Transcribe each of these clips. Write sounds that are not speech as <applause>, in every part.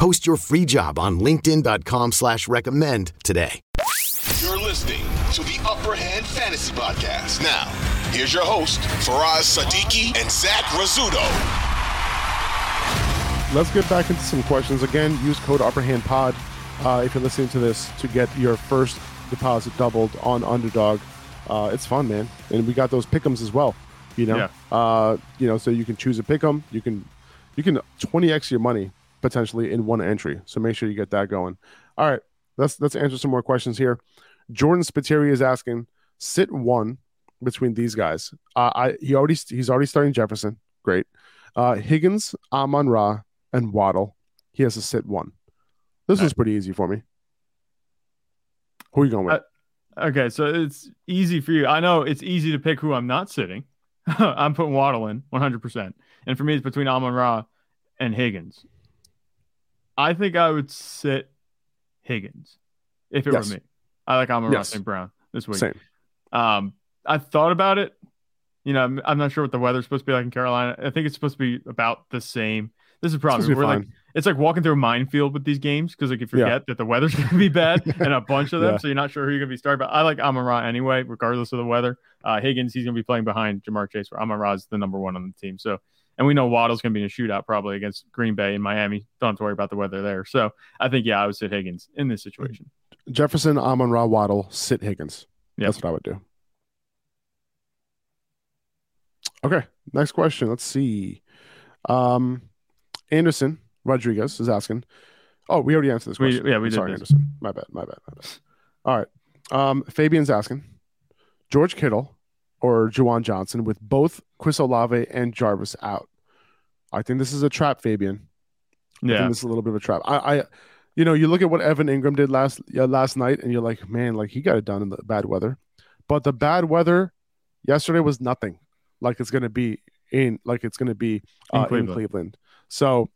Post your free job on linkedin.com slash recommend today. You're listening to the Upper Hand Fantasy Podcast. Now, here's your host, Faraz Sadiki and Zach Rizzuto. Let's get back into some questions. Again, use code Upper Hand Pod uh, if you're listening to this to get your first deposit doubled on Underdog. Uh, it's fun, man, and we got those pickums as well. You know, Yeah. uh, you know, so you can choose a pick'em. You can you can 20x your money potentially in one entry. So make sure you get that going. All right, let's let's answer some more questions here. Jordan Spiteri is asking, sit one between these guys. Uh, I he already he's already starting Jefferson. Great. Uh, Higgins, Amon Ra, and Waddle. He has to sit one. This was pretty easy for me. Who are you going with? Okay, so it's easy for you. I know it's easy to pick who I'm not sitting. <laughs> I'm putting Waddle in 100%. And for me, it's between Amon Ra and Higgins. I think I would sit Higgins if it Yes. were me. I like Amon Ra Yes. St. Brown this week. Same. Um, I thought about it. You know, I'm, I'm not sure what the weather's supposed to be like in Carolina. I think it's supposed to be about the same. This is probably we're like it's like walking through a minefield with these games because like you Yeah. forget that the weather's <laughs> going to be bad and a bunch of them, Yeah. so you're not sure who you're going to be starting. But I like Amon Ra anyway, regardless of the weather. Uh, Higgins, he's going to be playing behind Ja'Marr Chase, where is the number one on the team. So, and we know Waddle's going to be in a shootout probably against Green Bay and Miami. Don't have to worry about the weather there. So, I think yeah, I would sit Higgins in this situation. Jefferson, Amon Ra, Waddle, sit Higgins. Yep. That's what I would do. Okay, next question. Let's see. Um, Anderson Rodriguez is asking. Oh, we already answered this We- question. yeah, we I'm did Sorry. Anderson. My bad. My bad. My bad. All right. Um, Fabian's asking George Kittle or Juwan Johnson with both Chris Olave and Jarvis out. I think this is a trap, Fabian. I Yeah, think this is a little bit of a trap. I, I you know, you look at what Evan Engram did last yeah, last night, and you're like, man, like he got it done in the bad weather. But the bad weather yesterday was nothing like it's going to be in like it's going to be uh, in, Cleveland. Cleveland. So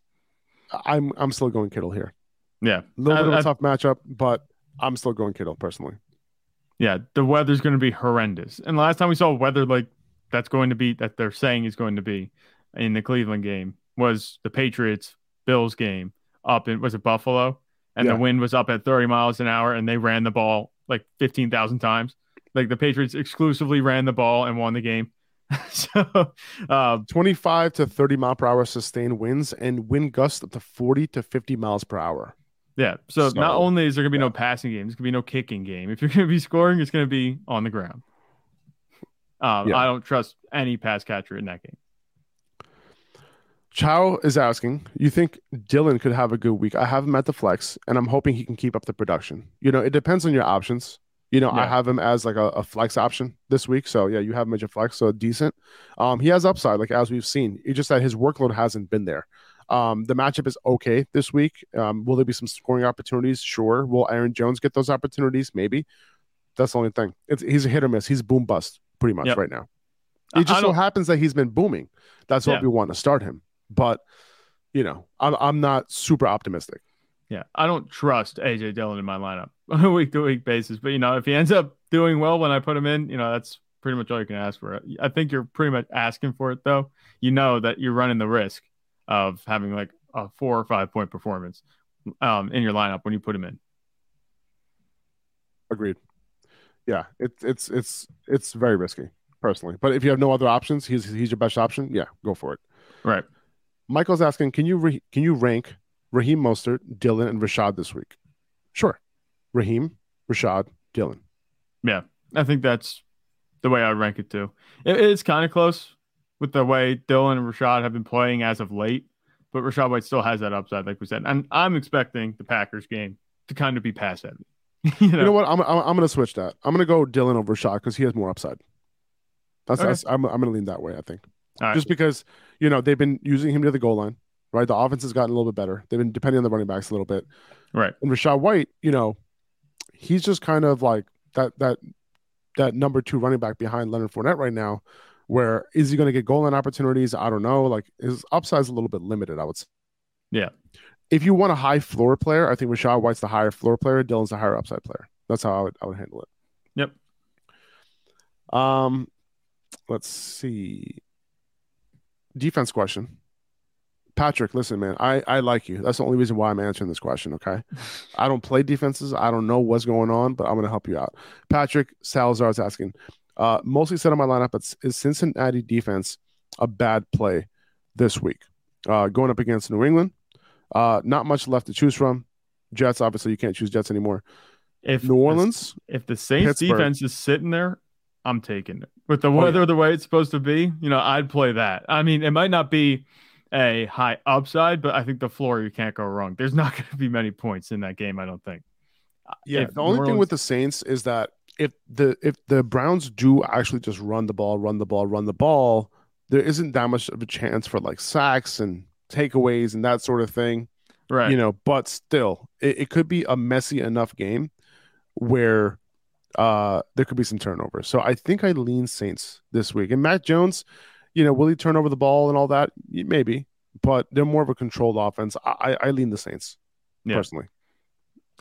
I'm I'm still going Kittle here. yeah, A little bit of I- a I- tough matchup, but I'm still going Kittle personally. yeah. The weather's going to be horrendous. And last time we saw weather like that's going to be that they're saying is going to be in the Cleveland game was the Patriots Bills game up in was it Buffalo, and Yeah. the wind was up at 30 miles an hour, and they ran the ball like 15,000 times. Like the Patriots exclusively ran the ball and won the game. <laughs> so, um, 25 to 30 mile per hour sustained winds and wind gusts up to 40 to 50 miles per hour. yeah. So, So, not only is there going to be no passing game, there's going to be no kicking game. If you're going to be scoring, it's going to be on the ground. Um, Yeah. I don't trust any pass catcher in that game. Chow is asking, you think Dillon could have a good week? I have him at the flex, and I'm hoping he can keep up the production. You know, it depends on your options. You know, I have him as like a, a flex option this week. So yeah, you have him as your flex, so decent. Um, he has upside, like as we've seen. It's just that his workload hasn't been there. Um, the matchup is okay this week. Um, will there be some scoring opportunities? Sure. Will Aaron Jones get those opportunities? Maybe. That's the only thing. It's he's a hit or miss. He's boom bust pretty much Yep. right now. It just so happens that he's been booming. That's what Yeah. we want to start him. But you know, I'm I'm not super optimistic. Yeah, I don't trust AJ Dillon in my lineup <laughs> on a week to week basis. But you know, if he ends up doing well when I put him in, you know, that's pretty much all you can ask for. I think you're pretty much asking for it though. You know that you're running the risk of having like a four or five point performance um, in your lineup when you put him in. Agreed. Yeah, it's it's it's it's very risky personally. But if you have no other options, he's he's your best option. Yeah, go for it. Right. Michael's asking, can you re- can you rank Raheem Mostert, Dillon, and Rachaad this week? Sure. Raheem, Rachaad, Dillon. Yeah, I think that's the way I would rank it too. It, it's kind of close with the way Dillon and Rachaad have been playing as of late, but Rachaad White still has that upside, like we said. And I'm expecting the Packers game to kind of be pass heavy. <laughs> you, know? you know what? I'm, I'm, I'm going to switch that. I'm going to go Dillon over Rachaad because he has more upside. That's, okay. that's I'm, I'm going to lean that way. I think just because you know they've been using him near the goal line, right? The offense has gotten a little bit better. They've been depending on the running backs a little bit, right? And Rachaad White, you know, he's just kind of like that that that number two running back behind Leonard Fournette right now. Where is he going to get goal line opportunities? I don't know. Like his upside is a little bit limited. I would say. Yeah. If you want a high floor player, I think Rachaad White's the higher floor player. Dillon's the higher upside player. That's how I would I would handle it. Yep. Um, let's see. Defense question. Patrick, listen, man, I, I like you. That's the only reason why I'm answering this question, okay? <laughs> I don't play defenses. I don't know what's going on, but I'm going to help you out. Patrick Salazar is asking, uh, mostly set on my lineup, but is Cincinnati defense a bad play this week? Uh, going up against New England, uh, not much left to choose from. Jets, obviously, you can't choose Jets anymore. If New Orleans, if the Saints Pittsburgh. defense is sitting there, I'm taking it with the weather oh, yeah. the way it's supposed to be. You know, I'd play that. I mean, it might not be a high upside, but I think the floor you can't go wrong. There's <laughs> not going to be many points in that game. I don't think. Uh, yeah, if the only Orleans... thing with the Saints is that if the if the Browns do actually just run the ball, run the ball, run the ball, there isn't that much of a chance for like sacks and takeaways and that sort of thing. Right. You know, but still, it, it could be a messy enough game where uh, there could be some turnovers. So I think I lean Saints this week. And Matt Jones, you know, will he turn over the ball and all that? Maybe, but they're more of a controlled offense. I, I lean the Saints yeah. personally.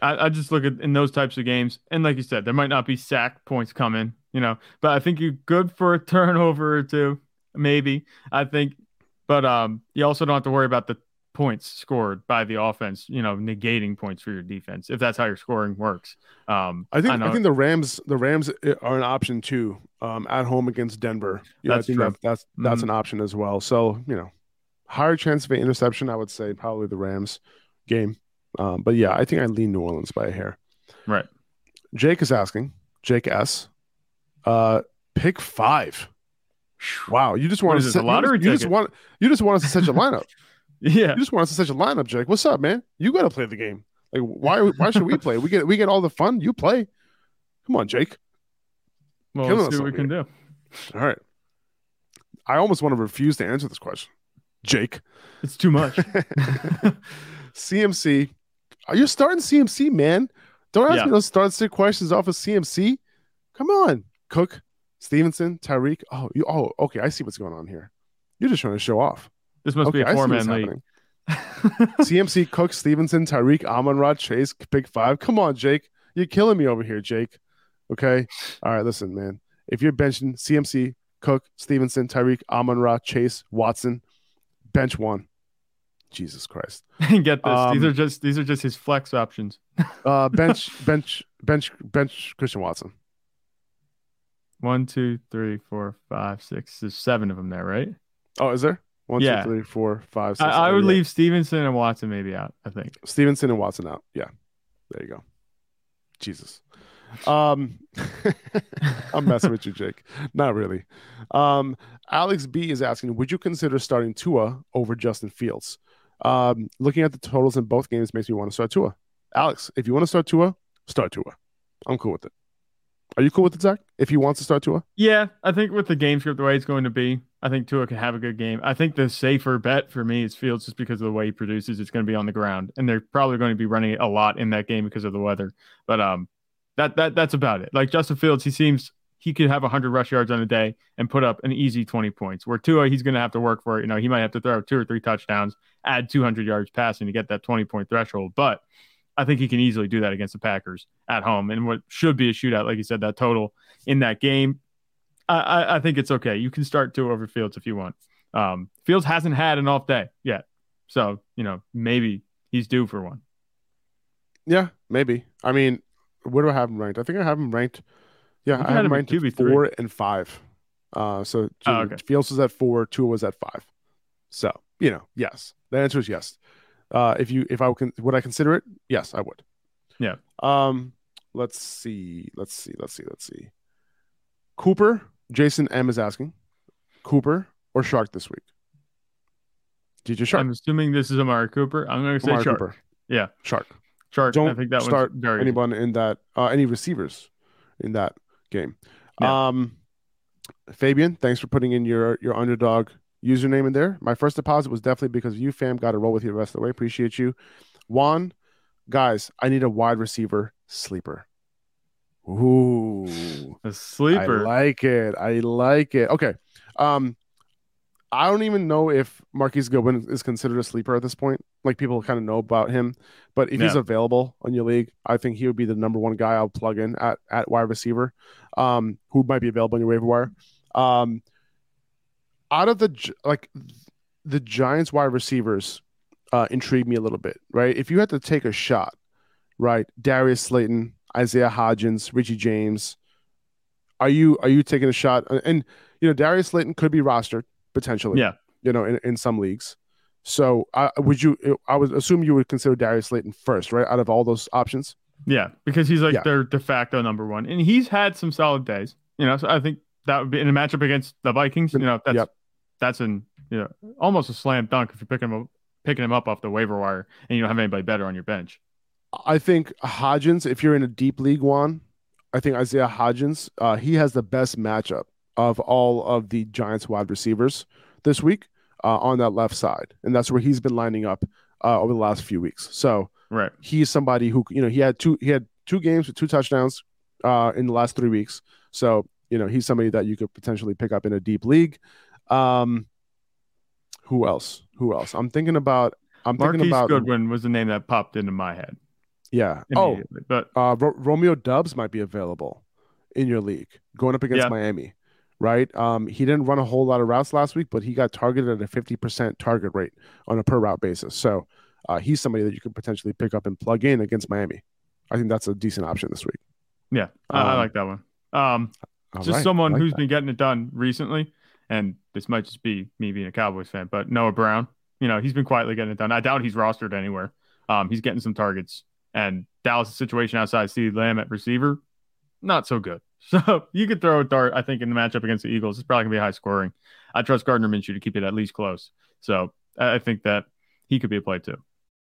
I, I just look at in those types of games, and like you said, there might not be sack points coming, you know, but I think you're good for a <laughs> turnover or two, maybe. I think, but um, you also don't have to worry about the points scored by the offense, you know, negating points for your defense if that's how your scoring works. Um, I think I, I, think the Rams the Rams are an option too um, at home against Denver. Yeah, that's I think that, that's that's mm-hmm. an option as well. So you know, higher chance of an interception, I would say probably the Rams game. Um, but yeah, I think I lean New Orleans by a hair. Right. Jake is asking Jake S. Uh, pick five. Wow, you just want to set, lottery you, just, you just want you just want us to set a lineup. <laughs> Yeah, you just want us to set a lineup, Jake. What's up, man? You got to play the game. Like, why? Why should we play? We get we get all the fun. You play. Come on, Jake. Well, Killing let's see what we can do. All right. I almost want to refuse to answer this question, Jake. It's too much. <laughs> CMC. Are you starting CMC, man? Don't ask yeah. me those start sit questions off of CMC. Come on, Cook, Stevenson, Tyreek. Oh, you. Oh, okay. I see what's going on here. You're just trying to show off. This must okay, be a four man league. CMC, Cook, Stevenson, Tyreek, Amon Ra, Chase, pick five. Come on, Jake. You're killing me over here, Jake. Okay. All right, listen, man. If you're benching CMC, Cook, Stevenson, Tyreek, Amon Ra, Chase, Watson, bench one. Jesus Christ. <laughs> Get this. Um, these are just these are just his flex options. <laughs> uh bench, <laughs> bench, bench, bench Christian Watson. One, two, three, four, five, six. There's seven of them there, right? Oh, is there? One, yeah. two, three, four, five, six. I, I would leave Stevenson and Watson maybe out. I think Stevenson and Watson out. Yeah, there you go. Jesus. Um, <laughs> I'm messing with you, Jake. Not really. Um, Alex B is asking, would you consider starting Tua over Justin Fields? Um, looking at the totals in both games makes me want to start Tua. Alex, if you want to start Tua, start Tua. I'm cool with it. Are you cool with it, Zach? If he wants to start Tua? Yeah, I think with the game script the way it's going to be, I think Tua can have a good game. I think the safer bet for me is Fields just because of the way he produces. It's going to be on the ground, and they're probably going to be running a lot in that game because of the weather. But um, that that that's about it. Like Justin Fields, he seems he could have 100 rush yards on a day and put up an easy 20 points. Where Tua, he's going to have to work for it. You know, he might have to throw two or three touchdowns, add 200 yards passing to get that 20 point threshold. But I think he can easily do that against the Packers at home and what should be a shootout, like you said, that total in that game. I, I think it's okay. You can start two over Fields if you want. Um, Fields hasn't had an off day yet, so you know maybe he's due for one. Yeah, maybe. I mean, where do I have him ranked? I think I have him ranked. Yeah, I, have him ranked QB four and five. Uh, so oh, okay. Fields was at four, Tua was at five. So you know, yes, the answer is yes. Uh, if you if I can would I consider it? Yes, I would. Yeah. Um, let's see. Let's see. Let's see. Let's see. Cooper, Jason M is asking Cooper or Chark this week? DJ Chark. I'm assuming this is Amari Cooper. I'm going to say Amari Chark. Cooper. Yeah, Chark. Chark. Don't I think that start anyone in that, uh, any receivers in that game. Um, Fabian, thanks for putting in your your underdog username in there. My first deposit was definitely because you, fam. Got to roll with you the rest of the way. Appreciate you. Juan, guys, I need a wide receiver sleeper. Ooh, a sleeper. I like it. I like it. Okay. Um, I don't even know if Marquise Goodwin is considered a sleeper at this point. Like people kind of know about him, but if he's available on your league, I think he would be the number one guy I'll plug in at at wide receiver, um, who might be available on your waiver wire. Um, out of the like the Giants wide receivers, uh, intrigue me a little bit. Right, if you had to take a shot, right, Darius Slayton, Isaiah Hodgins, Richie James, are you are you taking a shot? And- you know, Darius Slayton could be rostered potentially. Yeah. you know, in, in some leagues. So, uh, would you? I would assume you would consider Darius Slayton first, right? Out of all those options. Yeah, because he's like Yeah. their de facto number one, and he's had some solid days. You know, so I think that would be in a matchup against the Vikings. You know, that's Yep. that's an you know almost a slam dunk if you're picking him up, picking him up off the waiver wire, and you don't have anybody better on your bench. I think Hodgins, if you're in a deep league one, I think Isaiah Hodgins, uh, he has the best matchup of all of the Giants wide receivers this week uh, on that left side, and that's where he's been lining up uh, over the last few weeks. So Right. he's somebody who you know he had two he had two games with two touchdowns uh, in the last three weeks. So you know he's somebody that you could potentially pick up in a deep league. Um, who else? Who else? I'm thinking about. I'm thinking Marquise about. Goodwin was the name that popped into my head. Yeah. Oh, but uh, Ro- Romeo Doubs might be available in your league going up against Yeah. Miami, right? Um, he didn't run a whole lot of routes last week, but he got targeted at a 50% target rate on a per route basis. So uh, he's somebody that you could potentially pick up and plug in against Miami. I think that's a decent option this week. yeah, I, I Um, like that one. Um, just right, someone I like who's that. been getting it done recently, and this might just be me being a Cowboys fan, but Noah Brown, you know, he's been quietly getting it done. I doubt he's rostered anywhere. Um, he's getting some targets, and Dallas' situation outside CeeDee Lamb at receiver, not so good. <laughs> So you could throw a dart, I think, in the matchup against the Eagles. It's probably gonna be high scoring. I trust Gardner Minshew to keep it at least close. So I think that he could be a play too.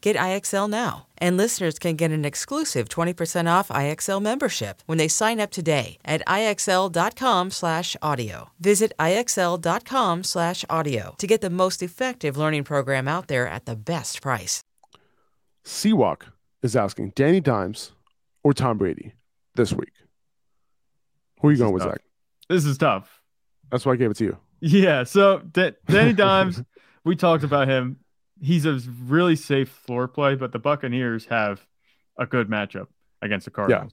Get IXL now. And listeners can get an exclusive 20% off IXL membership when they sign up today at IXL.com slash audio. Visit IXL.com slash audio to get the most effective learning program out there at the best price. Seawalk is asking Danny Dimes or Tom Brady this week. Who are you This going with, tough. Zach? This is tough. That's why I gave it to you. Yeah. So D- Danny Dimes, <laughs> we talked about him. He's a really safe floor play, but the Buccaneers have a good matchup against the Cardinals.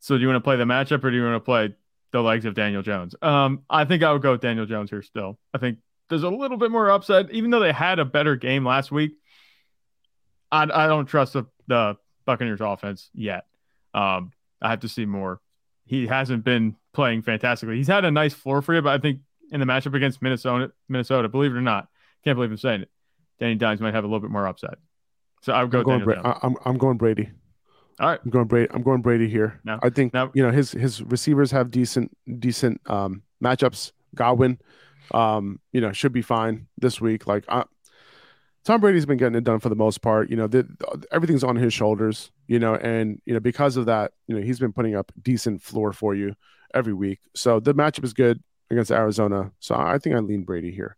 So do you want to play the matchup or do you want to play the legs of Daniel Jones? Um, I think I would go with Daniel Jones here still. I think there's a little bit more upside, even though they had a better game last week. I, I don't trust the, the Buccaneers offense yet. Um, I have to see more. He hasn't been playing fantastically. He's had a nice floor for you, but I think in the matchup against Minnesota, Minnesota, believe it or not, can't believe I'm saying it. Danny Dimes might have a little bit more upside. So I would go I'm going, Bra- I- I'm, I'm going Brady. All right. I'm going Brady. I'm going Brady here. Now- I think now- you know his his receivers have decent decent um, matchups. Godwin, um, you know, should be fine this week. Like uh, Tom Brady's been getting it done for the most part. You know, the, everything's on his shoulders. You know, and you know because of that, you know, he's been putting up decent floor for you every week. So the matchup is good against Arizona. So I think I lean Brady here.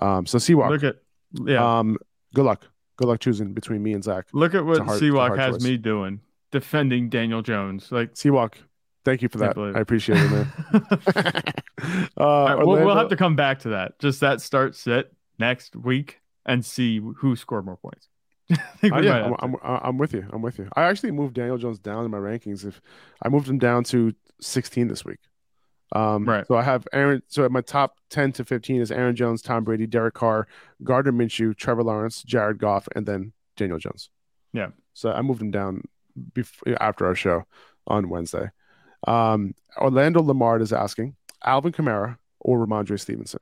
Um, so Seawalk, Look at yeah. um, good luck. Good luck choosing between me and Zach. Look at what a hard- it's a Seawalk has choice. me doing. defending Daniel Jones. Like Seawalk, thank you for that. I appreciate it, man. <laughs> uh, right, we'll, we'll have to come back to that. Just that start sit next week and see who scored more points. <laughs> I Uh, yeah, I'm. I'm, I'm I'm with you. I'm with you. I actually moved Daniel Jones down in my rankings. If I moved him down to 16 this week, um, Right. So I have Aaron. So at my top 10 to 15 is Aaron Jones, Tom Brady, Derek Carr, Gardner Minshew, Trevor Lawrence, Jared Goff, and then Daniel Jones. Yeah. So I moved him down before after our show on Wednesday. Um, Orlando Lamar is asking Alvin Kamara or Rhamondre Stevenson.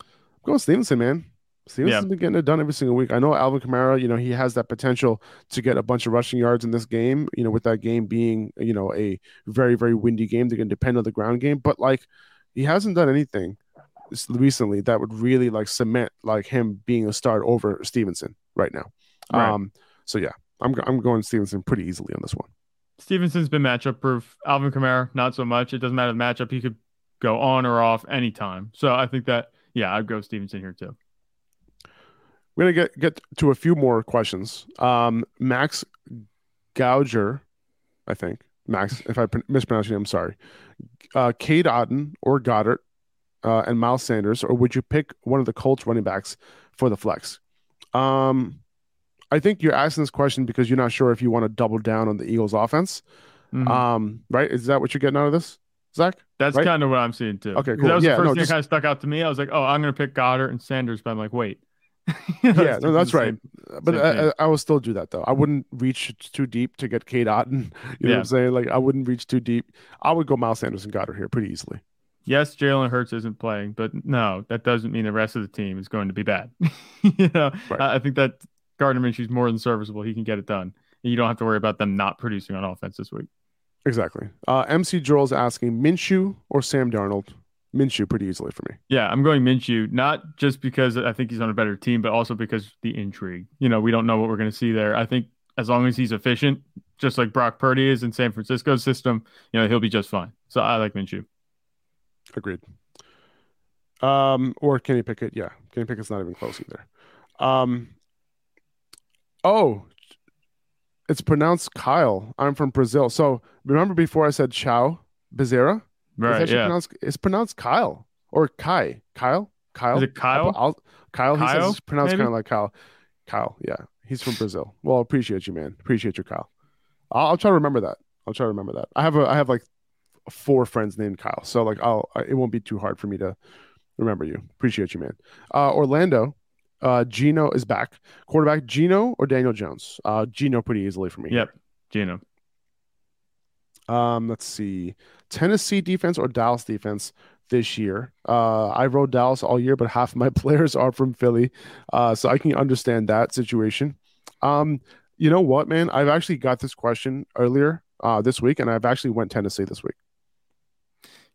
I'm going Stevenson, man. Stevenson's Yeah. been getting it done every single week. I know Alvin Kamara, you know, he has that potential to get a bunch of rushing yards in this game, you know, with that game being, you know, a very, very windy game. They're going to depend on the ground game, but like he hasn't done anything recently that would really like cement like him being a start over Stevenson right now. Right. Um, so yeah, I'm, I'm going Stevenson pretty easily on this one. Stevenson's been matchup proof. Alvin Kamara, not so much. It doesn't matter the matchup. He could go on or off anytime. So I think that, yeah, I'd go Stevenson here too. We're gonna get get to a few more questions. Um, Max Gouger, I think Max. If I mispronounce your name, I'm sorry. Uh, Cade Otton or Goedert, uh, and Miles Sanders, or would you pick one of the Colts running backs for the flex? Um, I think you're asking this question because you're not sure if you want to double down on the Eagles' offense. Mhm. Um, right? Is that what you're getting out of this, Zach? That's right? kind of what I'm seeing too. Okay, cool. That was Yeah, the first no, thing just- that kind of stuck out to me. I was like, oh, I'm going to pick Goedert and Sanders, but I'm like, wait. <laughs> Yeah, It's no, that's right. same- But Same I. I, will still do that though. I wouldn't reach too deep to get Cade Otton. <laughs> You know what I'm saying? Like I wouldn't reach too deep. I would go Miles Sanders and Goedert here pretty easily. Yes, Jalen Hurts isn't playing, but no, that doesn't mean the rest of the team is going to be bad. <laughs> you know, Right. I I think that Gardner Minshew's more than serviceable. He can get it done. And you don't have to worry about them not producing on offense this week. Exactly. Uh, MC Joel's asking Minshew or Sam Darnold. Minshew pretty easily for me. Yeah, I'm going Minshew, not just because I think he's on a better team, but also because the intrigue. You know, we don't know what we're going to see there. I think as long as he's efficient, just like Brock Purdy is in San Francisco's system, you know, he'll be just fine. So I like Minshew. Agreed. Um, or Kenny Pickett. Yeah, Kenny Pickett's not even close either. Um, oh, it's pronounced Kyle. I'm from Brazil. So remember before I said Chow Bezerra? It's Right. actually Yeah. pronounced it's pronounced Kyle or Kai. Kyle? Kyle? Is it Kyle? I'll, I'll- Kyle, he says it's pronounced maybe? kind of like Kyle. Kyle, yeah. He's from Brazil. Well, appreciate you, man. Appreciate you, Kyle. I'll, I'll try to remember that. I'll try to remember that. I have a I have like four friends named Kyle. So like I'll I, it won't be too hard for me to remember you. Appreciate you, man. Uh Orlando, uh Gino is back. Quarterback Gino or Daniel Jones? Uh Gino pretty easily for me. Yep. Gino. Um, let's see. Tennessee defense or Dallas defense this year. Uh, I rode Dallas all year, but half my <laughs> players are from Philly. Uh, so I can understand that situation. Um, you know what, man? I've actually got this question earlier uh this week, and I've actually went Tennessee this week.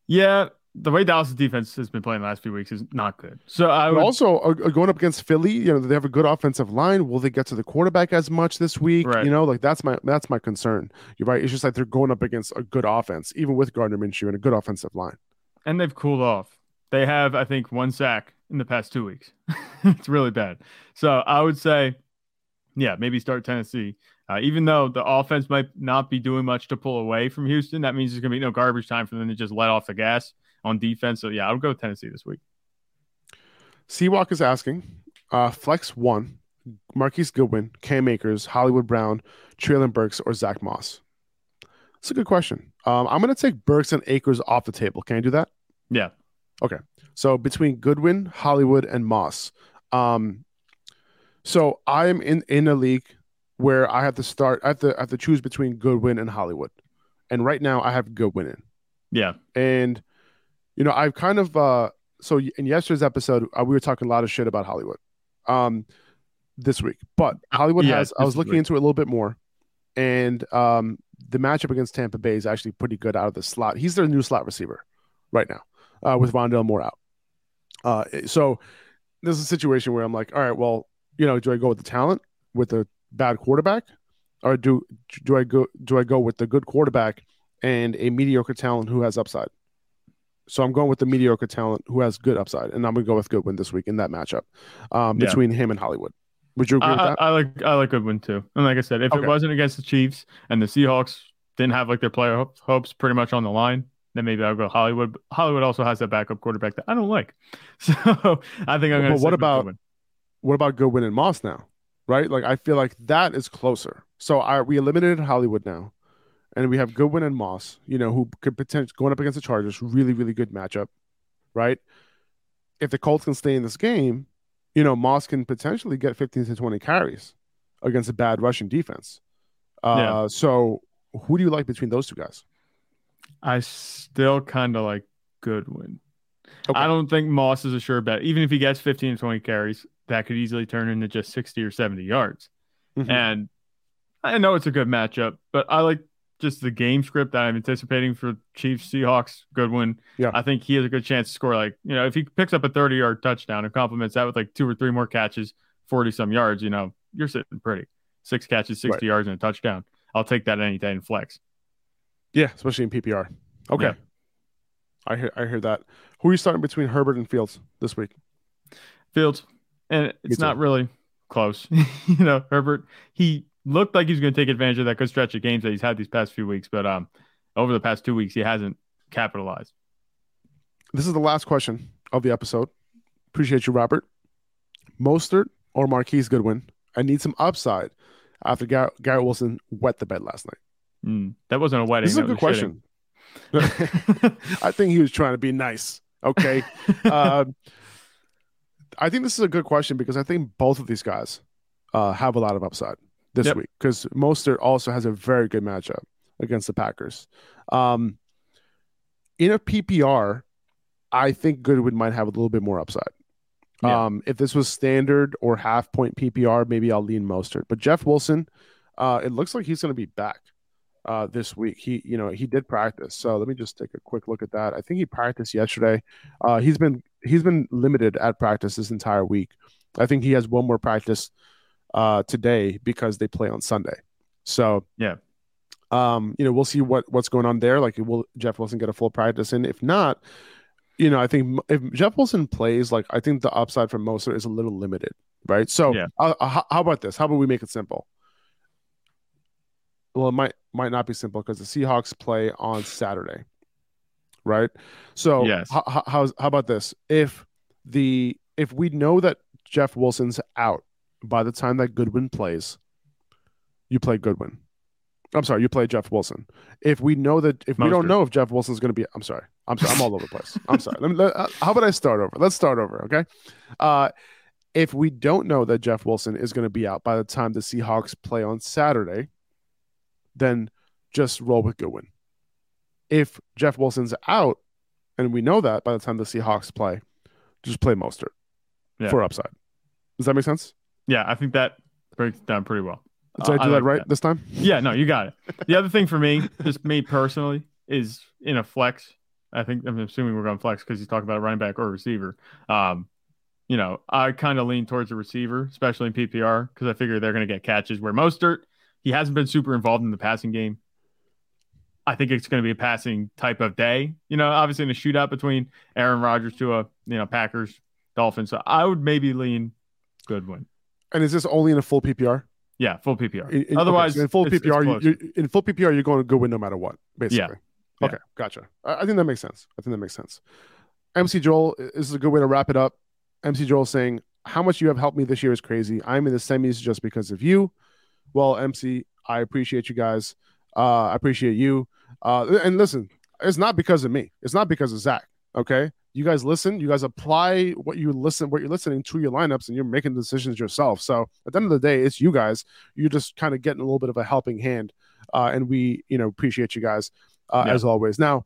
Yeah. The way Dallas' defense has been playing the last few weeks is not good. So I would also uh, uh, going up against Philly, you know, they have a good offensive line. Will they get to the quarterback as much this week? Right. You know, like that's my that's my concern. You're right. It's just like they're going up against a good offense, even with Gardner Minshew and a good offensive line. and they've cooled off. They have, I think, one sack in the past two weeks. <laughs> it's really bad. So I would say, yeah, maybe start Tennessee. Uh, even though the offense might not be doing much to pull away from Houston, that means there's going to be no garbage time for them to just let off the gas on defense. So yeah, I would go Tennessee this week. Seawalk is asking, uh, flex one, Marquise Goodwin, Cam Akers, Hollywood Brown, Treylon Burks, or Zach Moss. That's a good question. Um, I'm going to take Burks and Akers off the table. Can I do that? Yeah. Okay. So between Goodwin, Hollywood, and Moss. Um, so I'm in in a league where I have to start. I have to I have to choose between Goodwin and Hollywood, and right now I have Goodwin in. Yeah. And you know, I've kind of uh so in yesterday's episode uh, we were talking a lot of shit about Hollywood. Um this week. But Hollywood Yeah, has I was looking week. into it a little bit more and um the matchup against Tampa Bay is actually pretty good out of the slot. He's their new slot receiver right now. Uh with Rondale Moore out. Uh so this is a situation where I'm like, all right, well, you know, do I go with the talent with a bad quarterback or do do I go do I go with the good quarterback and a mediocre talent who has upside. So I'm going with the mediocre talent who has good upside, and I'm gonna go with Goodwin this week in that matchup um, Yeah. between him and Hollywood. Would you agree I, with that? I, I like I like Goodwin too. And like I said, if Okay. it wasn't against the Chiefs and the Seahawks didn't have like their player hopes pretty much on the line, then maybe I'll go Hollywood. But Hollywood also has that backup quarterback that I don't like, <laughs> so I think I'm going to. But what about- what about Goodwin and Moss now? Right? Like I feel like that is closer. So I we eliminated Hollywood now, and we have Goodwin and Moss. You know who could potentially going up against the Chargers. Really, really good matchup. Right? If the Colts can stay in this game, you know Moss can potentially get 15 to 20 carries against a bad rushing defense. Uh, Yeah. So who do you like between those two guys? I still kind of like Goodwin. Okay. I don't think Moss is a sure bet. Even if he gets 15 to 20 carries, that could easily turn into just 60 or 70 yards. Mhm. And I know it's a good matchup, but I like just the game script that I'm anticipating for Chiefs Seahawks Goodwin. Yeah. I think he has a good chance to score. Like, you know, if he picks up a 30 yard touchdown and complements that with like two or three more catches, 40 some yards, you know, you're sitting pretty. Six catches, 60 Right. yards, and a touchdown. I'll take that any day in flex. Yeah, especially in PPR. Okay. Yeah. I hear I hear that. Who are you starting between Herbert and Fields this week? Fields, and it's not really close. <laughs> you know, Herbert, he looked like he was going to take advantage of that good stretch of games that he's had these past few weeks, but um, over the past two weeks, he hasn't capitalized. This is the last question of the episode. Appreciate you, Robert. Mostert or Marquise Goodwin? I need some upside after Gar- Garrett Wilson wet the bed last night. Mm, that wasn't a wedding. This is a good question. <laughs> I think he was trying to be nice. Okay. <laughs> um, I think this is a good question because I think both of these guys uh, have a lot of upside this Yep. week because Mostert also has a very good matchup against the Packers. Um, in a PPR, I think Goodwin might have a little bit more upside. Yeah. Um, if this was standard or half point PPR, maybe I'll lean Mostert. But Jeff Wilson, uh, it looks like he's going to be back uh, this week. He, you know, he did practice. So let me just take a quick look at that. I think he practiced yesterday. Uh, he's been he's been limited at practice this entire week. I think he has one more practice uh, today because they play on Sunday. So Yeah. um, you know, we'll see what what's going on there. Like, will Jeff Wilson get a full practice in? If not, you know, I think if Jeff Wilson plays, like, I think the upside from Mostert is a little limited, right? So, Yeah. uh, uh, how, how about this? How about we make it simple? Well, it might might not be simple because the Seahawks play on Saturday, right? So, Yes. how, how, how's- how about this? If the if we know that Jeff Wilson's out by the time that Goodwin plays, you play Goodwin. I'm sorry, you play Jeff Wilson. If we know that, if we don't know if Jeff Wilson's going to be, I'm sorry, I'm sorry, I'm all over the place. I'm sorry. Let me, let, uh, how about I start over? Let's start over, okay? Uh, if we don't know that Jeff Wilson is going to be out by the time the Seahawks play on Saturday, then just roll with Goodwin. If Jeff Wilson's out and we know that by the time the Seahawks play, just play Mostert Yeah. for upside. Does that make sense? Yeah, I think that breaks down pretty well. Did I Uh, do that like right this time? Yeah, no, you got it. The other thing for me, just me personally, is in a flex. I think I'm assuming we're going flex because he's talking about a running back or a receiver. Um, you know, I kind of lean towards a receiver, especially in PPR, because I figure they're going to get catches. Where Mostert, he hasn't been super involved in the passing game. I think it's going to be a passing type of day. You know, obviously in a shootout between Aaron Rodgers to a you know Packers Dolphins. So I would maybe lean Goodwin. And is this only in a full PPR? Yeah, full PPR. In- in- Otherwise, okay, so in full it's- it's PPR, you, you, in full PPR, you're going to go win no matter what, basically. Yeah. Okay, gotcha. I, I think that makes sense. I think that makes sense. MC Joel, this is a good way to wrap it up. MC Joel saying, "How much you have helped me this year is crazy. I'm in the semis just because of you." Well, MC, I appreciate you guys. Uh, I appreciate you. Uh, and listen, it's not because of me. It's not because of Zach. Okay, you guys listen. You guys apply what you listen, what you're listening to your lineups, and you're making decisions yourself. So at the end of the day, it's you guys. You're just kind of getting a little bit of a helping hand, uh, and we, you know, appreciate you guys uh, Yeah. as always. Now,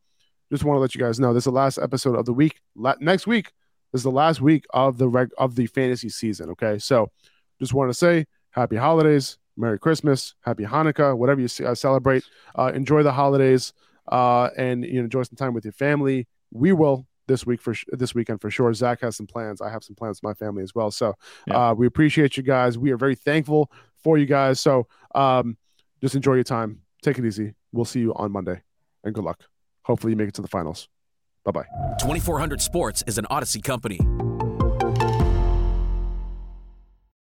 just want to let you guys know this is the last episode of the week. La- next week is the last week of the reg- of the fantasy season. Okay, so just want to say happy holidays, Merry Christmas, Happy Hanukkah, whatever you uh, celebrate. Uh, enjoy the holidays uh, and you know enjoy some time with your family. We will this week for sh- this weekend for sure. Zach has some plans. I have some plans with my family as well. So Yeah. uh, we appreciate you guys. We are very thankful for you guys. So um, just enjoy your time. Take it easy. We'll see you on Monday, and good luck. Hopefully, you make it to the finals. Bye bye. 2400 Sports is an Odyssey company.